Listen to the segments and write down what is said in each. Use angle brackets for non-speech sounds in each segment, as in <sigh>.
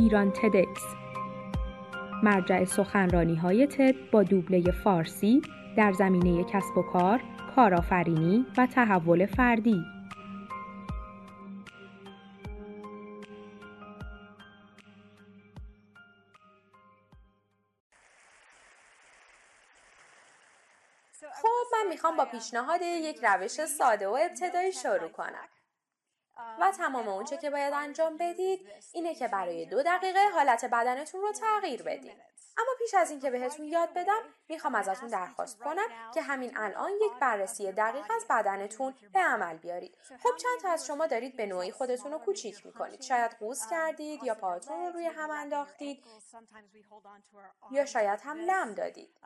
ایران تدکس مرجع سخنرانی های تد با دوبله فارسی در زمینه کسب و کار، کارآفرینی و تحول فردی خب من می‌خوام با پیشنهاد یک روش ساده و ابتدایی شروع کنم. و تمام اونچه که باید انجام بدید اینه که برای دو دقیقه حالت بدنتون رو تغییر بدید. اما پیش از اینکه بهتون یاد بدم می‌خوام ازتون درخواست کنم که همین الان یک بررسی دقیق از بدنتون به عمل بیارید. خب چند تا از شما دارید به نوعی خودتون رو کوچیک می‌کنید. شاید قوز کردید یا پاهاتون رو روی هم انداختید یا شاید هم لم دادید.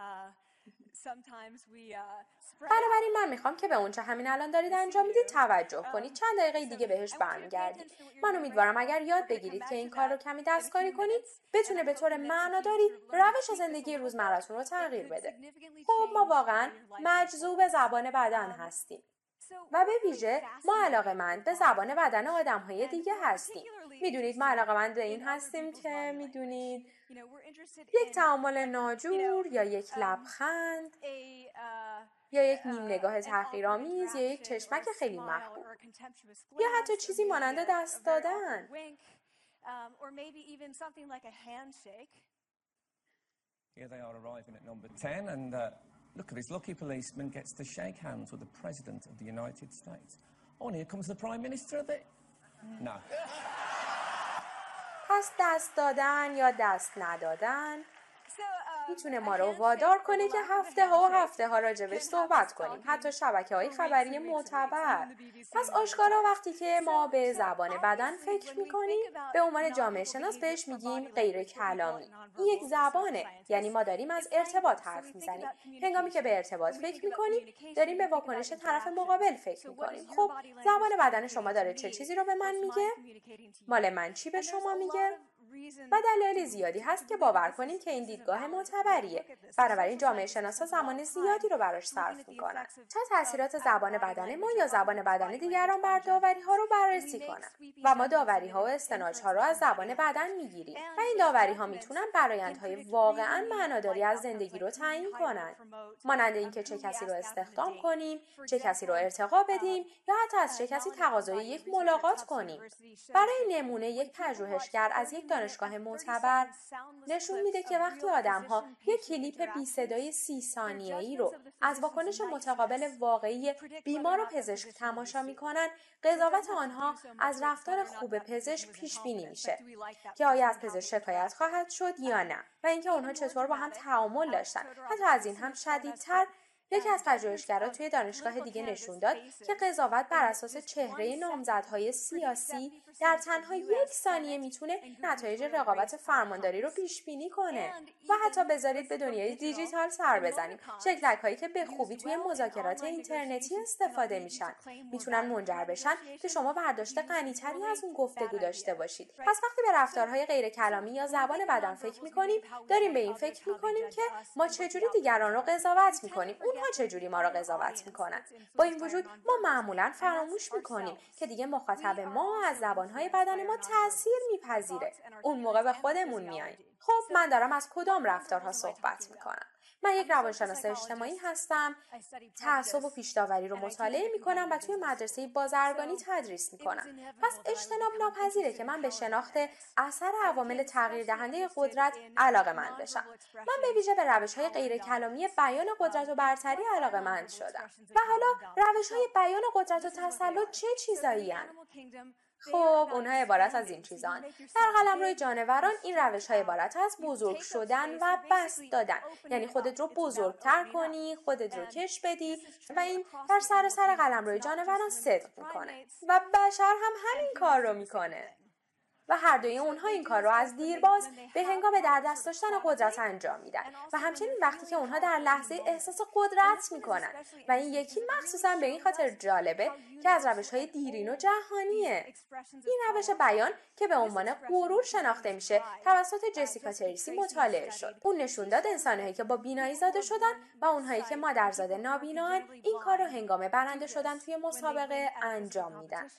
بنابراین من می‌خوام که به اونچه همین الان دارید انجام می‌دید توجه کنید. چند دقیقه دیگه بهش برمیگردید. من امیدوارم اگر یاد بگیرید که این کار رو کمی دستکاری کنید بتونه به طور معناداری روش زندگی روزمرتون رو تغییر بده. خب ما واقعا مجذوب زبان بدن هستیم. و به ویژه ما علاقه مند به زبان بدن آدم های دیگه هستیم. می‌دونید ما علاقه مند به این هستیم که می‌دونید یک تعامل ناجور یا یک لبخند یا یک نیم نگاه تحقیرآمیز یا یک چشمک خیلی محبوب یا حتی چیزی مانند دست دادن. Here they are arriving at number 10 and uh, look at this lucky policeman gets to shake hands with the President of the United States. Oh, and here comes the Prime Minister of it. No. پس دست دادن یا دست ندادن می‌تونه ما رو وادار کنه که هفته ها و هفته ها راجبش صحبت کنیم. حتی شبکه های خبری معتبر. پس آشکارا وقتی که ما به زبان بدن فکر می‌کنیم به عنوان جامعه شناس بهش میگیم غیر کلامی. این یک زبانه. یعنی ما داریم از ارتباط حرف می‌زنیم. هنگامی که به ارتباط فکر می‌کنیم داریم به واکنش طرف مقابل فکر می‌کنیم. خب زبان بدن شما داره چه چیزی رو به من میگه؟ مال من چی به شما میگه؟ و دلایل زیادی هست که باور کنیم که این دیدگاه معتبریه. بنابراین جامعه شناسا زمان زیادی رو براش صرف می‌کنن چه تاثیرات زبان بدن ما یا زبان بدن دیگران بر داوری ها رو بررسی کنن و ما داوری ها و استناج ها رو از زبان بدن می‌گیریم و این داوری ها می‌تونن برایندهای واقعا معناداری از زندگی رو تعیین کنن. مانند اینکه چه کسی رو استخدام کنیم چه کسی رو ارتقا بدیم یا حتی از چه کسی تقاضای یک ملاقات کنیم. برای نمونه یک پژوهشگر از یک دانشگاه معتبر نشون میده که وقتی آدم ها یک کلیپ بی صدای سی ثانیه ای رو از واکنش متقابل واقعی بیمار و پزشک تماشا می‌کنن قضاوت آنها از رفتار خوب پزشک پیش بینی میشه که آیا از پزشک شکایت خواهد شد یا نه و اینکه آنها چطور با هم تعامل داشتن. حتی از این هم شدیدتر یکی از پژوهشگران توی دانشگاه دیگه نشون داد که قضاوت بر اساس چهره نامزدهای سیاسی در تنها یک ثانیه می‌تونه نتایج رقابت فرمانداری رو پیش بینی کنه. و حتی بذارید به دنیای دیجیتال سر بزنیم. شکلک هایی که به خوبی توی مذاکرات اینترنتی استفاده میشن. می‌تونن منجر بشن که شما برداشت غنیتری از اون گفتگو داشته باشید. پس وقتی به رفتارهای غیر کلامی یا زبان بدن فکر می‌کنیم داریم به این فکر می‌کنیم که ما چجوری دیگران رو قضاوت می‌کنیم؟ اونها چجوری ما رو قضاوت می‌کنن؟ با این وجود ما معمولا فراموش می‌کنیم که دیگه مخاطب ما از زبانهای بدن ما تاثیر میپذیره. اون موقع به خودمون میاییم خب من دارم از کدام رفتارها صحبت می‌کنم؟ من یک روانشناس اجتماعی هستم. تعصب و پیشداوری رو مطالعه می‌کنم و توی مدرسه بازرگانی تدریس می‌کنم. پس اجتناب ناپذیره که من به شناخت اثر عوامل تغییر دهنده قدرت علاقه مند بشم. من به ویژه به روش های غیر کلامی بیان قدرت و برتری علاقه مند شدم. و حالا روش های بیان قدرت و تسلط چه چیزایی خب اونها عبارت از این چیزان. در قلم روی جانوران این روش های عبارت از بزرگ شدن و بست دادن. یعنی خودت رو بزرگتر کنی خودت رو کش بدی و این در سر سر قلم روی جانوران صدق می‌کنه و بشر هم همین کار رو می‌کنه. و هر دوی اونها این کار رو از دیرباز به هنگام در دست داشتن قدرت انجام میدن. و همچنین وقتی که اونها در لحظه احساس قدرت می‌کنن. و این یکی مخصوصا به این خاطر جالبه که از روش های دیرین و جهانیه. این روش بیان که به عنوان غرور شناخته میشه. توسط جسیکا تریسی مطالعه شد. اون نشون داد انسانهایی که با بینایی زاده شدن و اونهایی که مادرزاده نابینان این کار رو هنگام برنده شدن توی مسابقه انجام میدن.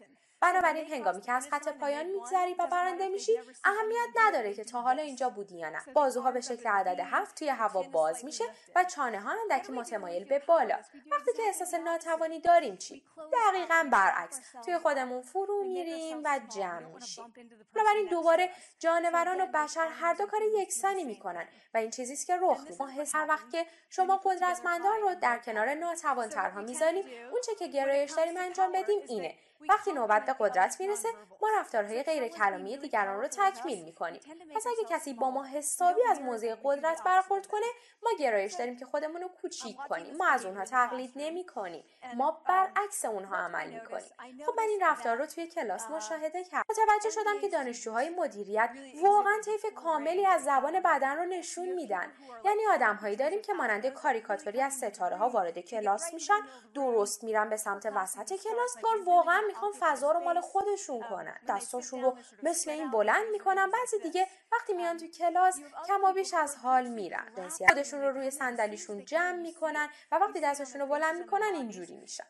بنابراین هنگامی که از خط پایان میگذری و برنده میشی اهمیت نداره که تا حالا اینجا بودی یا نه. بازوها به شکل عدد هفت توی هوا باز میشه و چانه ها اندکی متمایل به بالا. وقتی که احساس ناتوانی داریم چی؟ دقیقا برعکس. توی خودمون فرو میریم و جمع میشیم. بنابراین دوباره جانوران و بشر هر دو کار یکسانی می‌کنن و این چیزی است که رخ ما حس هر وقت که شما قدرتمندان رو در کنار ناتوانترها می‌ذاریم اونچه که گرایش داریم انجام بدیم اینه. وقتی نوبت به قدرت می‌رسه ما رفتارهای غیر کلامی دیگران رو تکمیل می‌کنیم. پس اگه کسی با ما حسابی از موضع قدرت برخورد کنه ما گرایش داریم که خودمون رو کوچیک کنیم. ما از اونها تقلید نمی کنیم ما برعکس اونها عمل می کنیم خب من این رفتار رو توی کلاس مشاهده کردم. متوجه شدم که دانشجوهای مدیریت واقعا طیف کاملی از زبان بدن رو نشون میدن. یعنی آدمهایی داریم که مانند کاریکاتوری از ستاره ها وارد کلاس میشن درست میرن به سمت وسط کلاس بار واقعا می‌خوان فضا رو مال خودشون کنن. دستاشون رو مثل این بلند می‌کنن. بعضی دیگه وقتی میان تو کلاس کما بیش از حال میرن. خودشون رو روی صندلیشون جمع می‌کنن و وقتی دستشون رو بلند می‌کنن اینجوری میشن.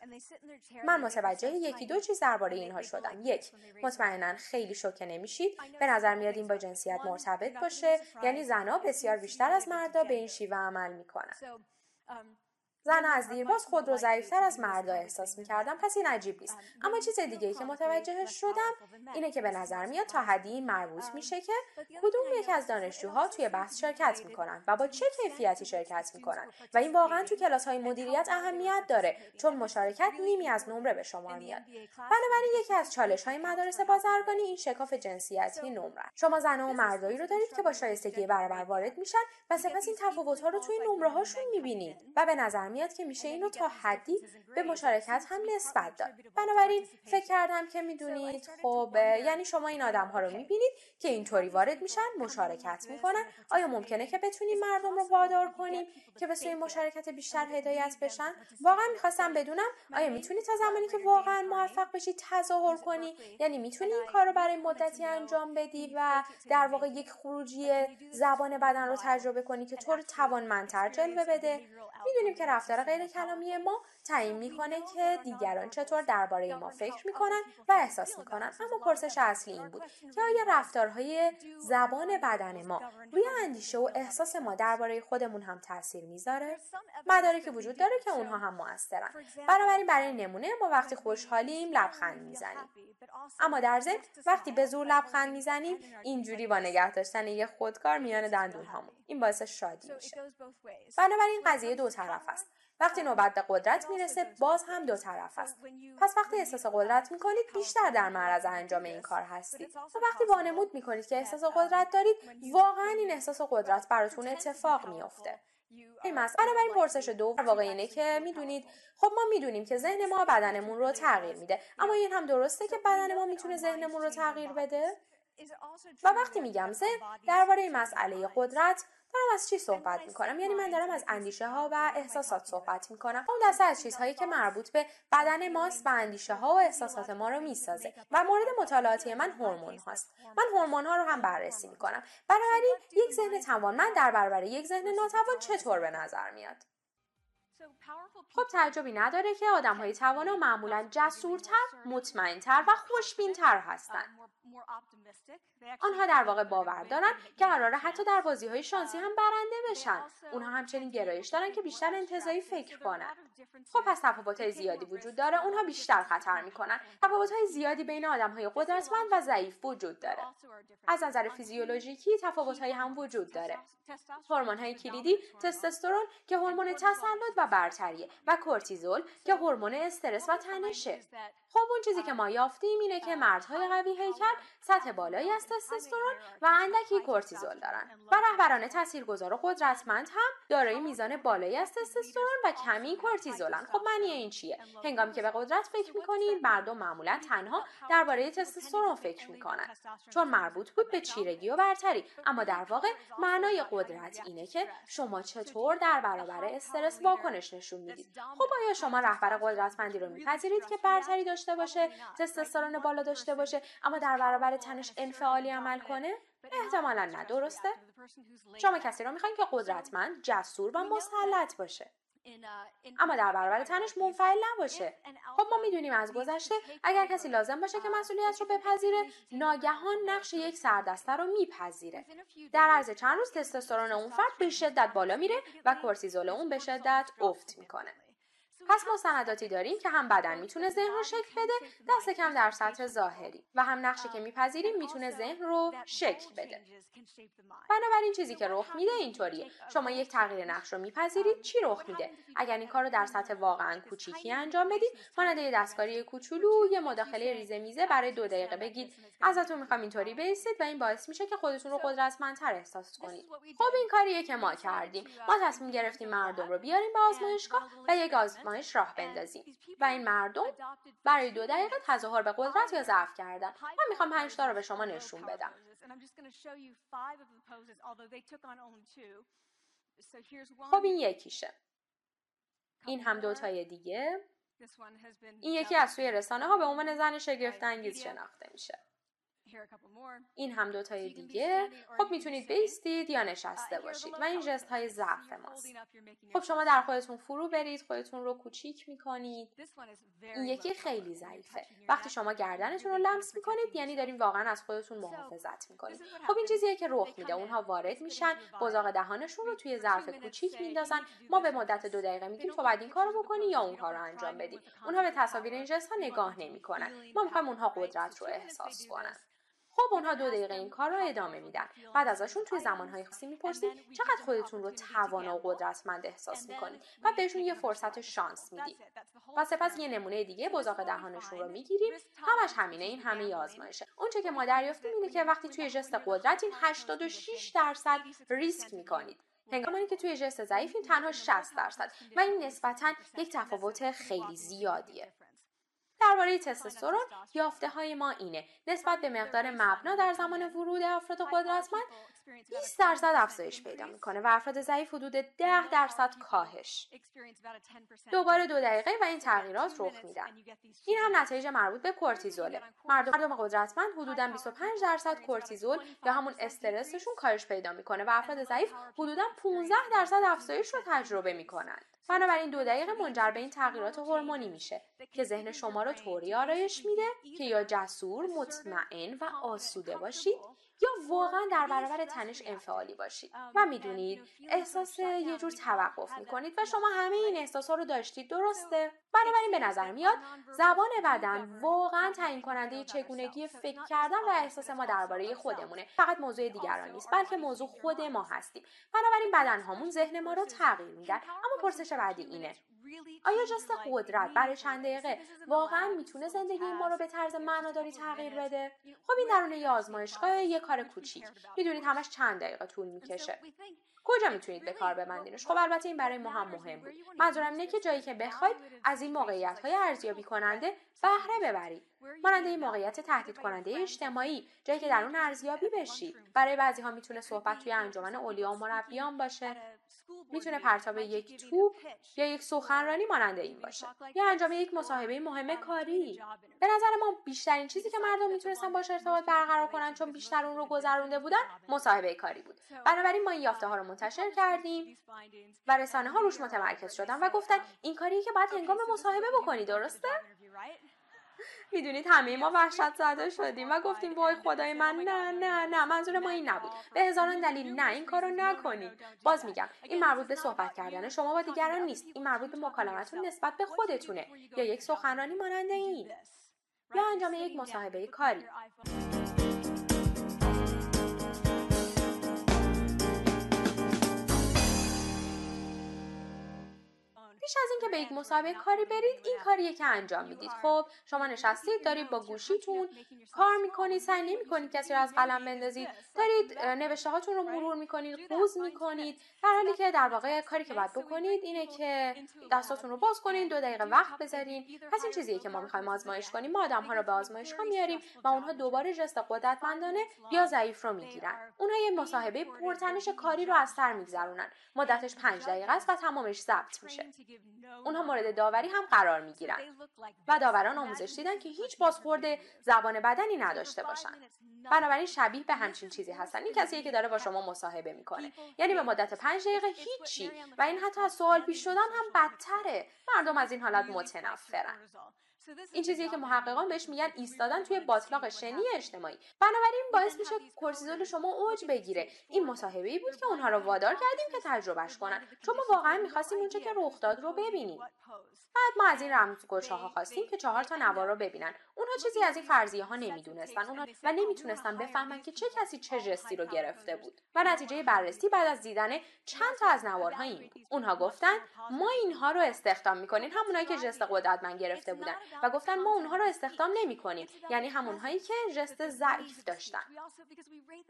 من متوجه یکی دو چیز درباره اینها شدم یک مطمئنا خیلی شوکه نمیشید. به نظر میاد این با جنسیت مرتبط باشه. یعنی زنها بسیار بیشتر از مردا به این شیوه عمل می‌کنن. زن از دیرباز خود رو ضعیفتر از مردا احساس می‌کردم. پس این عجیب نیست. اما چیز دیگه ای که متوجه شدم اینه که به نظر میاد تا حدی مربوط میشه که کدوم یک از دانشجوها توی بحث شرکت می‌کنن و با چه کیفیتی شرکت می‌کنن. و این واقعا تو کلاس های مدیریت اهمیت داره چون مشارکت نیمی از نمره به شما میاد. بنابراین یکی از چالش های مدارس بازرگانی این شکاف جنسیتی نمره شما زن و مردایی رو دارید که با شایستگی برابر وارد میشن و سپس این تفاوت ها رو توی نمره هاشون می‌بینید و به نظر میاد که میشه اینو تا حدی به مشارکت هم نسبت داد. بنابراین فکر کردم که می‌دونید خب یعنی شما این آدم ها رو می‌بینید که اینطوری وارد میشن مشارکت می‌کنن. آیا ممکنه که بتونیم مردم رو وادار کنیم که به سوی مشارکت بیشتر هدایت بشن؟ واقعا می‌خواستم بدونم آیا می‌تونی تا زمانی که واقعا موفق بشی تظاهر کنی؟ یعنی می‌تونی این کار رو برای مدتی انجام بدی و در واقع یک خروجی زبان بدن رو تجربه کنی که تو رو توانمندتر جلوه بده می‌دونیم که رفتار غیر کلامی ما تعیین می‌کنه که دیگران چطور درباره ما فکر می‌کنن و احساس می‌کنن. اما پرسش اصلی این بود که آیا رفتارهای زبان بدن ما روی اندیشه و احساس ما درباره خودمون هم تاثیر می‌ذاره؟ مدارکی وجود داره که اونها هم موثرن. بنابراین برای نمونه ما وقتی خوشحالیم لبخند می‌زنیم. اما در ضمن وقتی به زور لبخند می‌زنیم اینجوری با نگه داشتن یه خودکار میان دندون هامون این باعث شادی میشه. بنابراین قضیه دو طرف است. وقتی نوبت به قدرت می‌رسه باز هم دو طرف است. پس وقتی احساس قدرت می‌کنید بیشتر در معرض انجام این کار هستید. و وقتی وانمود می‌کنید که احساس قدرت دارید واقعا این احساس قدرت براتون اتفاق میافته. این مسئله بنابراین پرسش دو واقع اینه که می‌دونید خب ما می‌دونیم که ذهن ما بدنمون رو تغییر میده. اما این هم درسته که بدن ما می‌تونه ذهنمون رو تغییر بده؟ و وقتی میگم ذهن درباره مسئله قدرت دارم از چی صحبت می‌کنم. یعنی من دارم از اندیشه ها و احساسات صحبت می‌کنم. اون دسته از چیزهایی که مربوط به بدن ماست و اندیشه ها و احساسات ما رو می‌سازه و مورد مطالعاتی من هورمون هاست. من هورمون ها رو هم بررسی می‌کنم. بنابراین یک ذهن توانمند در برابر یک ذهن ناتوان چطور به نظر میاد؟ خب تعجبی نداره که آدم های توانا معمولا جسورتر، مطمئنتر و خوشبینتر هستند. آنها در واقع باور دارن که قراره حتی در بازی های شانسی هم برنده بشن. اونها همچنین گرایش دارن که بیشتر انتظایی فکر کنن. خب پس تفاوت های زیادی وجود داره. اونها بیشتر خطر می‌کنن. تفاوت های زیادی بین آدم های قدرتمند و ضعیف وجود داره. از نظر فیزیولوژیکی تفاوت های هم وجود داره. هورمون های کلیدی تستوسترون که هورمون تسلط و برتریه و کورتیزول که هورمون استرس و تنشه. خب اون چیزی که ما یافتیم اینه که مردهای قوی هیکل سطح بالایی از تستوسترون و اندکی کورتیزول دارن. و رهبران تاثیرگذار و قدرتمند هم دارای میزان بالایی از تستوسترون و کمی کورتیزولن. خب معنی این چیه؟ هنگامی که به قدرت فکر می‌کنید مردم معمولا تنها درباره تستوسترون فکر می‌کنن. چون مربوط بود به چیرگی و برتری. اما در واقع معنای قدرت اینه که شما چطور در برابر استرس واکنش نشون می‌دید؟ خب آیا شما رهبر قدرتمندی رو میپذیرید که برتری داشته باشه تستوسترون بالا داشته باشه اما در برابر تنش انفعالی عمل کنه احتمالا نه. درسته؟ شما کسی رو می‌خواین که قدرتمند جسور و مسلط باشه. اما در برابر تنش منفعل نباشه. خب ما می‌دونیم از گذشته اگر کسی لازم باشه که مسئولیت رو بپذیره ناگهان نقش یک سردسته رو میپذیره. در عرض چند روز تستوسترون اون فرد به شدت بالا میره و کورتیزول اون به شدت افت می‌کنه. پس ما سنداتی داریم که هم بدن می‌تونه ذهن رو شکل بده دست کم در سطح ظاهری. و هم نقشی که میپذیریم می‌تونه ذهن رو شکل بده. بنابراین چیزی که رخ میده اینطوریه. شما یک تغییر نقش رو میپذیرید چی رخ میده؟ اگر این کار رو در سطح واقعا کوچیکی انجام بدید مانند یه دستکاری کوچولو یه مداخله ریزه میزه برای دو دقیقه بگید. ازتون می‌خوام اینطوری بیستید و این باعث میشه که خودتون رو قدرتمندتر احساس کنید. خب این کاریه که ما کردیم. ما تصمیم گرفتیم مردم رو بیاریم به آزمایشگاه و یک آزمایش راه بندازیم. و این مردم برای دو دقیقه تظاهر به قدرت یا ضعف کردن. من می‌خوام پنج تا رو به شما نشون بدم. خب این یکیشه. این هم دوتای دیگه. این یکی از سوی رسانه ها به عنوان زن شگفتانگیز شناخته میشه. این هم دوتای دیگه. خب می‌تونید بیستید یا نشسته باشید. و این جست های ضعف ماست. خب شما در خودتون فرو برید خودتون رو کوچیک می‌کنید. این یکی خیلی ضعیفه. وقتی شما گردنتون رو لمس می‌کنید یعنی داریم واقعا از خودتون محافظت می‌کنید. خب این چیزیه که رخ میده. اونها وارد میشن بزاق دهانشون رو توی ظرف کوچیک میندازن. ما به مدت دو دقیقه میگیم تو بعد این کارو بکنی یا اون کار رو انجام بدی. اونها به تصاویر این جست ها نگاه نمی‌کنن ما می‌خوایم اونها قدرت رو احساس کنن خب اونها دو دقیقه این کار رو ادامه میدن. بعد ازشون توی زمانهای خاصی می‌پرسید چقدر خودتون رو توانا و قدرتمند احساس می‌کنید و بهشون یه فرصت شانس می‌دید. و سپس یه نمونه دیگه بزاق دهانشون رو می‌گیریم. همش همینه این همه آزمایشه. اونچه که ما دریافتیم اینه که وقتی توی جست قدرت این 86 درصد ریسک می‌کنید. هنگامی که توی جست ضعیفیم تنها 60 درصد و این نسبتا یک تفاوت خیلی زیادیه. درباره تستوسترون یافته های ما اینه. نسبت به مقدار مبنا در زمان ورود افراد قدرتمند 20 درصد افزایش پیدا می‌کنه و افراد ضعیف حدود 10 درصد کاهش. دوباره دو دقیقه و این تغییرات رخ میدن. این هم نتایج مربوط به کورتیزوله. مردم قدرتمند حدودا 25 درصد کورتیزول یا همون استرسشون کاهش پیدا می‌کنه و افراد ضعیف حدودا 15 درصد افزایش رو تجربه می‌کنن بنابراین دو دقیقه منجر به این تغییرات هورمونی میشه که ذهن شما رو طوری آرایش میده که یا جسور مطمئن و آسوده باشید یا واقعا در برابر تنش انفعالی باشید و می‌دونید احساس یه جور توقف می‌کنید و شما همه این احساس ها رو داشتید. درسته؟ بنابراین به نظر میاد زبان بدن واقعا تعیین کننده چگونگی فکر کردن و احساس ما درباره خودمونه. فقط موضوع دیگران نیست بلکه موضوع خود ما هستیم. بنابراین بدن هامون ذهن ما رو تغییر میدن اما پرسش بعدی اینه. آیا جست قدرت برای چند دقیقه واقعا می‌تونه زندگی ما رو به طرز معناداری تغییر بده؟ خب این درون یه آزمایشگاه یه کار کوچیک. می‌دونید همش چند دقیقه طول می‌کشه. کجا می‌تونید به کار ببندینش؟ خب البته این برای ما هم مهم بود. منظورم اینه که جایی که بخواید از این موقعیت های ارزیابی کننده بهره ببرید. مانند این موقعیت تهدید کننده اجتماعی جایی که در اون ارزیابی بشید برای بعضی ها می‌تونه صحبت توی انجمن اولیا و مربیان باشه. می‌تونه پرتاب یک توپ یا یک سخنرانی مانند این باشه. یا انجام یک مصاحبه مهم کاری. به نظر ما بیشترین چیزی که مردم می‌تونستن باش ارتباط برقرار کنن چون بیشتر اون رو گذرونده بودن مصاحبه کاری بود. بنابراین ما این یافته ها رو منتشر کردیم و رسانه ها روش متمرکز شدن و گفتن این کاری که باید هنگام مصاحبه بکنی درسته؟ <laughs> می‌دونید همه ما وحشت زده شدیم و گفتیم وای خدای من نه نه نه منظور ما این نبود. به هزاران دلیل نه این کارو نکنید باز میگم این مربوط به صحبت کردن شما با دیگران نیست. این مربوط به مکالمتون نسبت به خودتونه. یا یک سخنرانی مانند این. یا انجام یک مصاحبه کاری. از اینکه به یک مسابقه کاری برید این کاریه که انجام می‌دید. خب شما نشستید دارید با گوشیتون کار می‌کنید سعی نمی‌کنید کسی رو از قلم بندازید. دارید نوشته هاتون رو مرور می‌کنید قوز می‌کنید. در حالی که در واقع کاری که باید بکنید اینه که دستاتون رو باز کنید دو دقیقه وقت بذارین پس این چیزیه که ما می‌خوایم آزمایش کنیم. ما آدم ها رو به آزمایشگاه میاریم و اونها دوباره جست قدرتمندانه یا ضعیف رو می‌گیرن. اونها یه مصاحبه پرتنش کاری رو از سر میگذرونن. مدتش پنج دقیقه است و تمامش ضبط میشه اونها مورد داوری هم قرار می‌گیرن. و داوران آموزش دیدن که هیچ بازخورد زبان بدنی نداشته باشن. بنابراین شبیه به همچین چیزی هستن. این کسیه که داره با شما مصاحبه می‌کنه. یعنی به مدت پنج دقیقه هیچی. و این حتی از سوال پیش شدن هم بدتره. مردم از این حالت متنفرن. این چیزیه که محققان بهش میگن ایستادن توی باطلاق شنی اجتماعی. بنابراین باعث میشه کورتیزول شما اوج بگیره. این مصاحبه ای بود که اونها رو وادار کردیم که تجربهش کنن. چون ما واقعا می‌خواستیم اونچه که رخ داد رو ببینیم بعد ما از این رمزگوشه ها خواستیم که چهار تا نوار رو ببینن. اونها چیزی از این فرضیه ها نمی‌دونستن. اونها و نمی‌تونستن بفهمن که چه کسی چه جستی رو گرفته بود. و نتیجه بررسی بعد از دیدن چند تا از نوارها این. بود اونها گفتن ما اینها رو استخدام می‌کنیم همونایی که جست قدرتمند گرفته بودن. و گفتن ما اونها رو استخدام نمی کنیم یعنی همونهایی که جست ضعیف داشتن.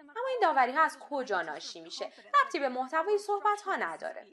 اما این داوری ها از کجا ناشی میشه؟ ربطی به محتوای صحبت ها نداره.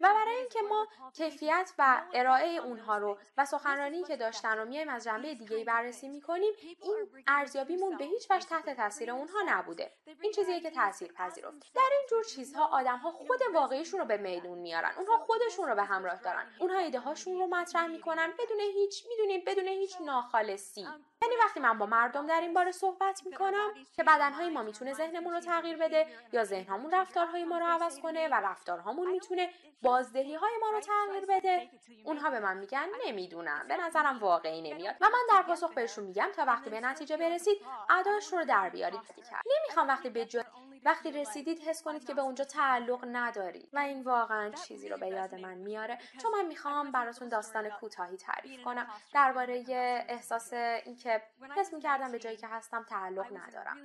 و برای اینکه ما کیفیت و ارائه اونها رو و سخنرانی که داشتن رو میایم از جنبه دیگه بررسی می‌کنیم این ارزیابیمون به هیچ وجه تحت تاثیر اونها نبوده. این چیزیه که تاثیر پذیرفت. در این جور چیزها آدم ها خود واقعیشون رو به میدون میارن. اونها خودشون رو به همراه دارن. اونها ایده هاشون رو مطرح می‌کنن. بدون هیچ می‌دونیم بدون هیچ ناخالصی. یعنی وقتی من با مردم در این باره صحبت می‌کنم که بدنهای ما می‌تونه ذهنمون رو تغییر بده یا ذهنهامون رفتارهای ما رو عوض کنه و رفتارهامون می‌تونه بازدهی های ما رو تغییر بده. اونها به من میگن نمی‌دونم. به نظرم واقعی نمیاد. و من در پاسخ بهشون میگم تا وقتی به نتیجه برسید اداش رو در بیارید نمی‌خوام وقتی به وقتی رسیدید حس کنید که به اونجا تعلق ندارید. و این واقعا چیزی رو به یاد من میاره. چون من می‌خوام براتون داستان کوتاهی تعریف کنم. درباره احساس اینکه حس می‌کردم به جایی که هستم تعلق ندارم.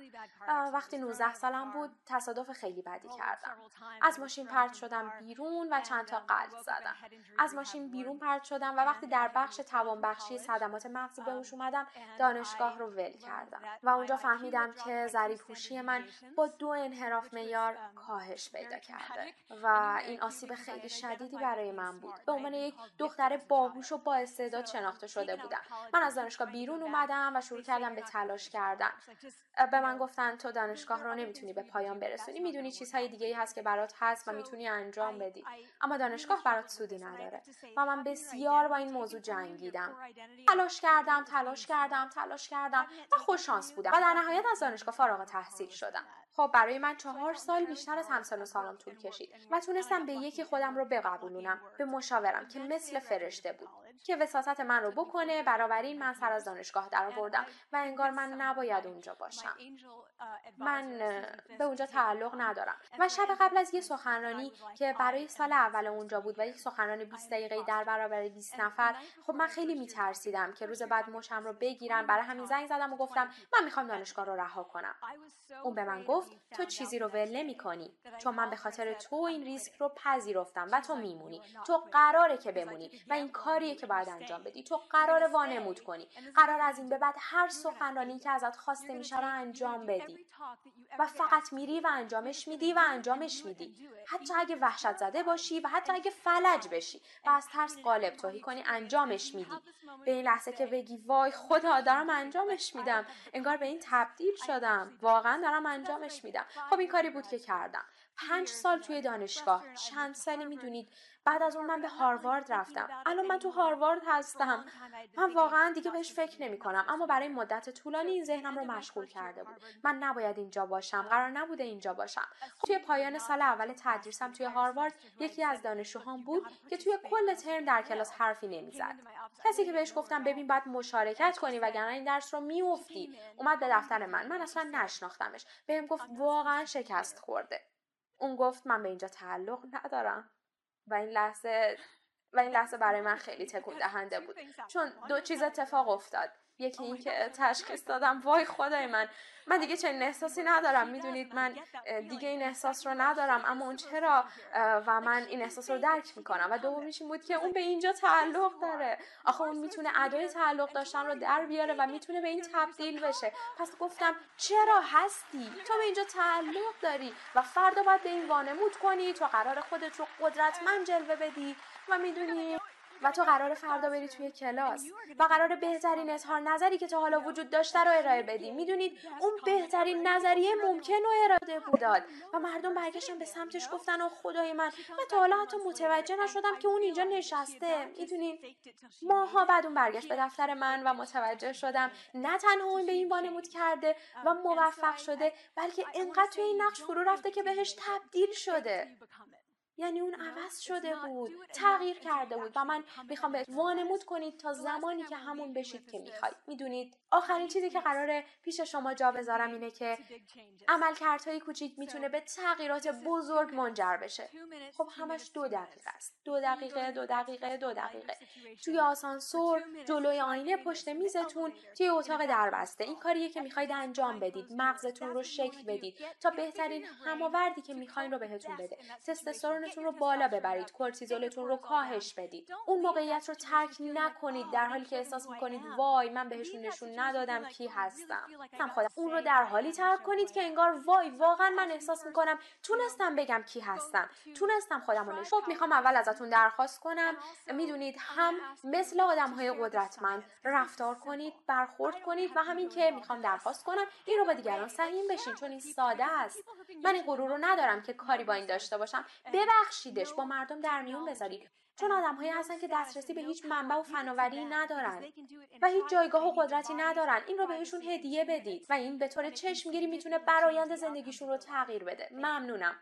وقتی 19 سالم بود تصادف خیلی بدی کردم. از ماشین پرت شدم بیرون و چند تا قلب زدم. از ماشین بیرون پرت شدم و وقتی در بخش توانبخشی صدمات مغزی به اومدم دانشگاه رو ول کردم. و اونجا فهمیدم که ظریف من با دو انحراف میار کاهش پیدا کرده و این آسیب خیلی شدیدی برای من بود. به عنوان یک دختر باهوش و با استعداد شناخته شده بودم. من از دانشگاه بیرون اومدم و شروع کردم به تلاش کردن. به من گفتن تو دانشگاه رو نمی‌تونی به پایان برسونی. می‌دونی چیزهای دیگه ای هست که برات هست و می‌تونی انجام بدی. اما دانشگاه برات سودی نداره. و من بسیار با این موضوع جنگیدم. تلاش کردم تلاش کردم تلاش کردم و خوش شانس بودم. و در نهایت از دانشگاه فارغ تحصیل شدم. خب برای من چهار سال بیشتر از همسال و سالم طول کشید و تونستم به یکی خودم رو بقبولونم به مشاورم که مثل فرشته بود. که وساست من رو بکنه برابری من سر از دانشگاه درآوردم و انگار من نباید اونجا باشم. من به اونجا تعلق ندارم. و شب قبل از یه سخنرانی که برای سال اول اونجا بود و یک سخنرانی 20 دقیقه در برابر 20 نفر خب من خیلی میترسیدم که روز بعد مشم رو بگیرن برای همین زنگ زدم و گفتم من می‌خوام دانشگاه رو رها کنم. اون به من گفت تو چیزی رو ول نمی کنی چون من به خاطر تو این ریسک رو پذیرفتم و تو میمونی. تو قراره که بمونی و این کاریه که باید انجام بدی. تو قرار وانمود کنی. قرار از این به بعد هر سخنرانی که ازت خواسته میشه رو انجام بدی. و فقط میری و انجامش میدی و انجامش میدی. حتی اگه وحشت زده باشی و حتی اگه فلج بشی و از ترس قالب توهی کنی انجامش میدی. به این لحظه که بگی وای خدا دارم انجامش میدم. انگار به این تبدیل شدم. واقعا دارم انجامش میدم. خب این کاری بود که کردم. پنج سال توی دانشگاه. چند سالی می‌دونید. بعد از اون من به هاروارد رفتم الان من تو هاروارد هستم. من واقعا دیگه بهش فکر نمی کنم. اما برای مدت طولانی این ذهنم رو مشغول کرده بود. من نباید اینجا باشم. قرار نبوده اینجا باشم. توی پایان سال اول تدریسم توی هاروارد یکی از دانشجوهام بود که توی کل ترم در کلاس حرفی نمی‌زد. کسی که بهش گفتم ببین باید مشارکت کنی وگرنه این درس رو میوفتی اومد به دفتر من. من اصلا نشناختمش. بهم گفت واقعا شکست خورده. اون گفت من به اینجا تعلق ندارم. و این لحظه و این لحظه برای من خیلی تکون دهنده بود. چون دو چیز اتفاق افتاد. یکی این که تشخیص دادم وای خدای من. من دیگه چنین احساسی ندارم می‌دونید من دیگه این احساس رو ندارم. اما اون چرا و من این احساس رو درک می‌کنم؟ و دومیش این بود که اون به اینجا تعلق داره. آخه اون می‌تونه ادای تعلق داشتن رو در بیاره و می‌تونه به این تبدیل بشه. پس گفتم چرا هستی؟ تو به اینجا تعلق داری و فردا باید به این وانمود کنی تو قرار خودت رو قدرتمند جلوه بدی. و می‌دونی؟ و تو قرار فردا بری توی کلاس و قرار بهترین اظهار نظری که تا حالا وجود داشته رو ارائه بدی. می‌دونید؟ اون بهترین نظریه ممکن و اراده بوداد و مردم برگشتن به سمتش گفتن و خدای من. من تا حالا حتی متوجه نشدم که اون اینجا نشسته. می‌دونید ماها بعد اون برگشت به دفتر من و متوجه شدم نه تنها اون به این وانمود کرده و موفق شده بلکه انقدر توی این نقش فرو رفته که بهش تبدیل شده. یعنی اون عوض شده بود تغییر کرده بود و من می‌خوام به وانمود کنید تا زمانی که همون بشید که می‌خواید. می‌دونید؟ آخرین چیزی که قراره پیش شما جا بذارم اینه که عملکردهای کوچیک می‌تونه به تغییرات بزرگ منجر بشه. خب همش دو دقیقه است. دو دقیقه دو دقیقه دو دقیقه. توی آسانسور جلوی آینه پشت میزتون توی اتاق دربسته. این کاریه که می‌خواید انجام بدید مغزتون رو شکل بدید تا بهترین هماوردی که می‌خواین رو بهتون بده. تستوسترونتون رو بالا ببرید کورتیزولتون رو کاهش بدید. اون موقعیت رو ترک نکنید در حالی که احساس می‌کنید وای من بهشون نشون ندادم کی هستم. هم خودم اون رو در حالی ترک کنید که انگار وای واقعا من احساس می‌کنم تونستم بگم کی هستم. تونستم خودم رو نشون خب می‌خوام اول ازتون درخواست کنم. می‌دونید هم مثل آدم های قدرتمند رفتار کنید برخورد کنید و همین که می‌خوام درخواست کنم این رو با دیگران سهیم بشین چون این ساده است. من این غرور رو ندارم که کاری با این داشته باشم. ببخشیدش با مردم در میون بذارید چون آدمهایی هستن که دسترسی به هیچ منبع و فناوری ندارن و هیچ جایگاه و قدرتی ندارن. این رو بهشون هدیه بدید و این به طور چشمگیری می‌تونه برایند زندگیشون رو تغییر بده. ممنونم.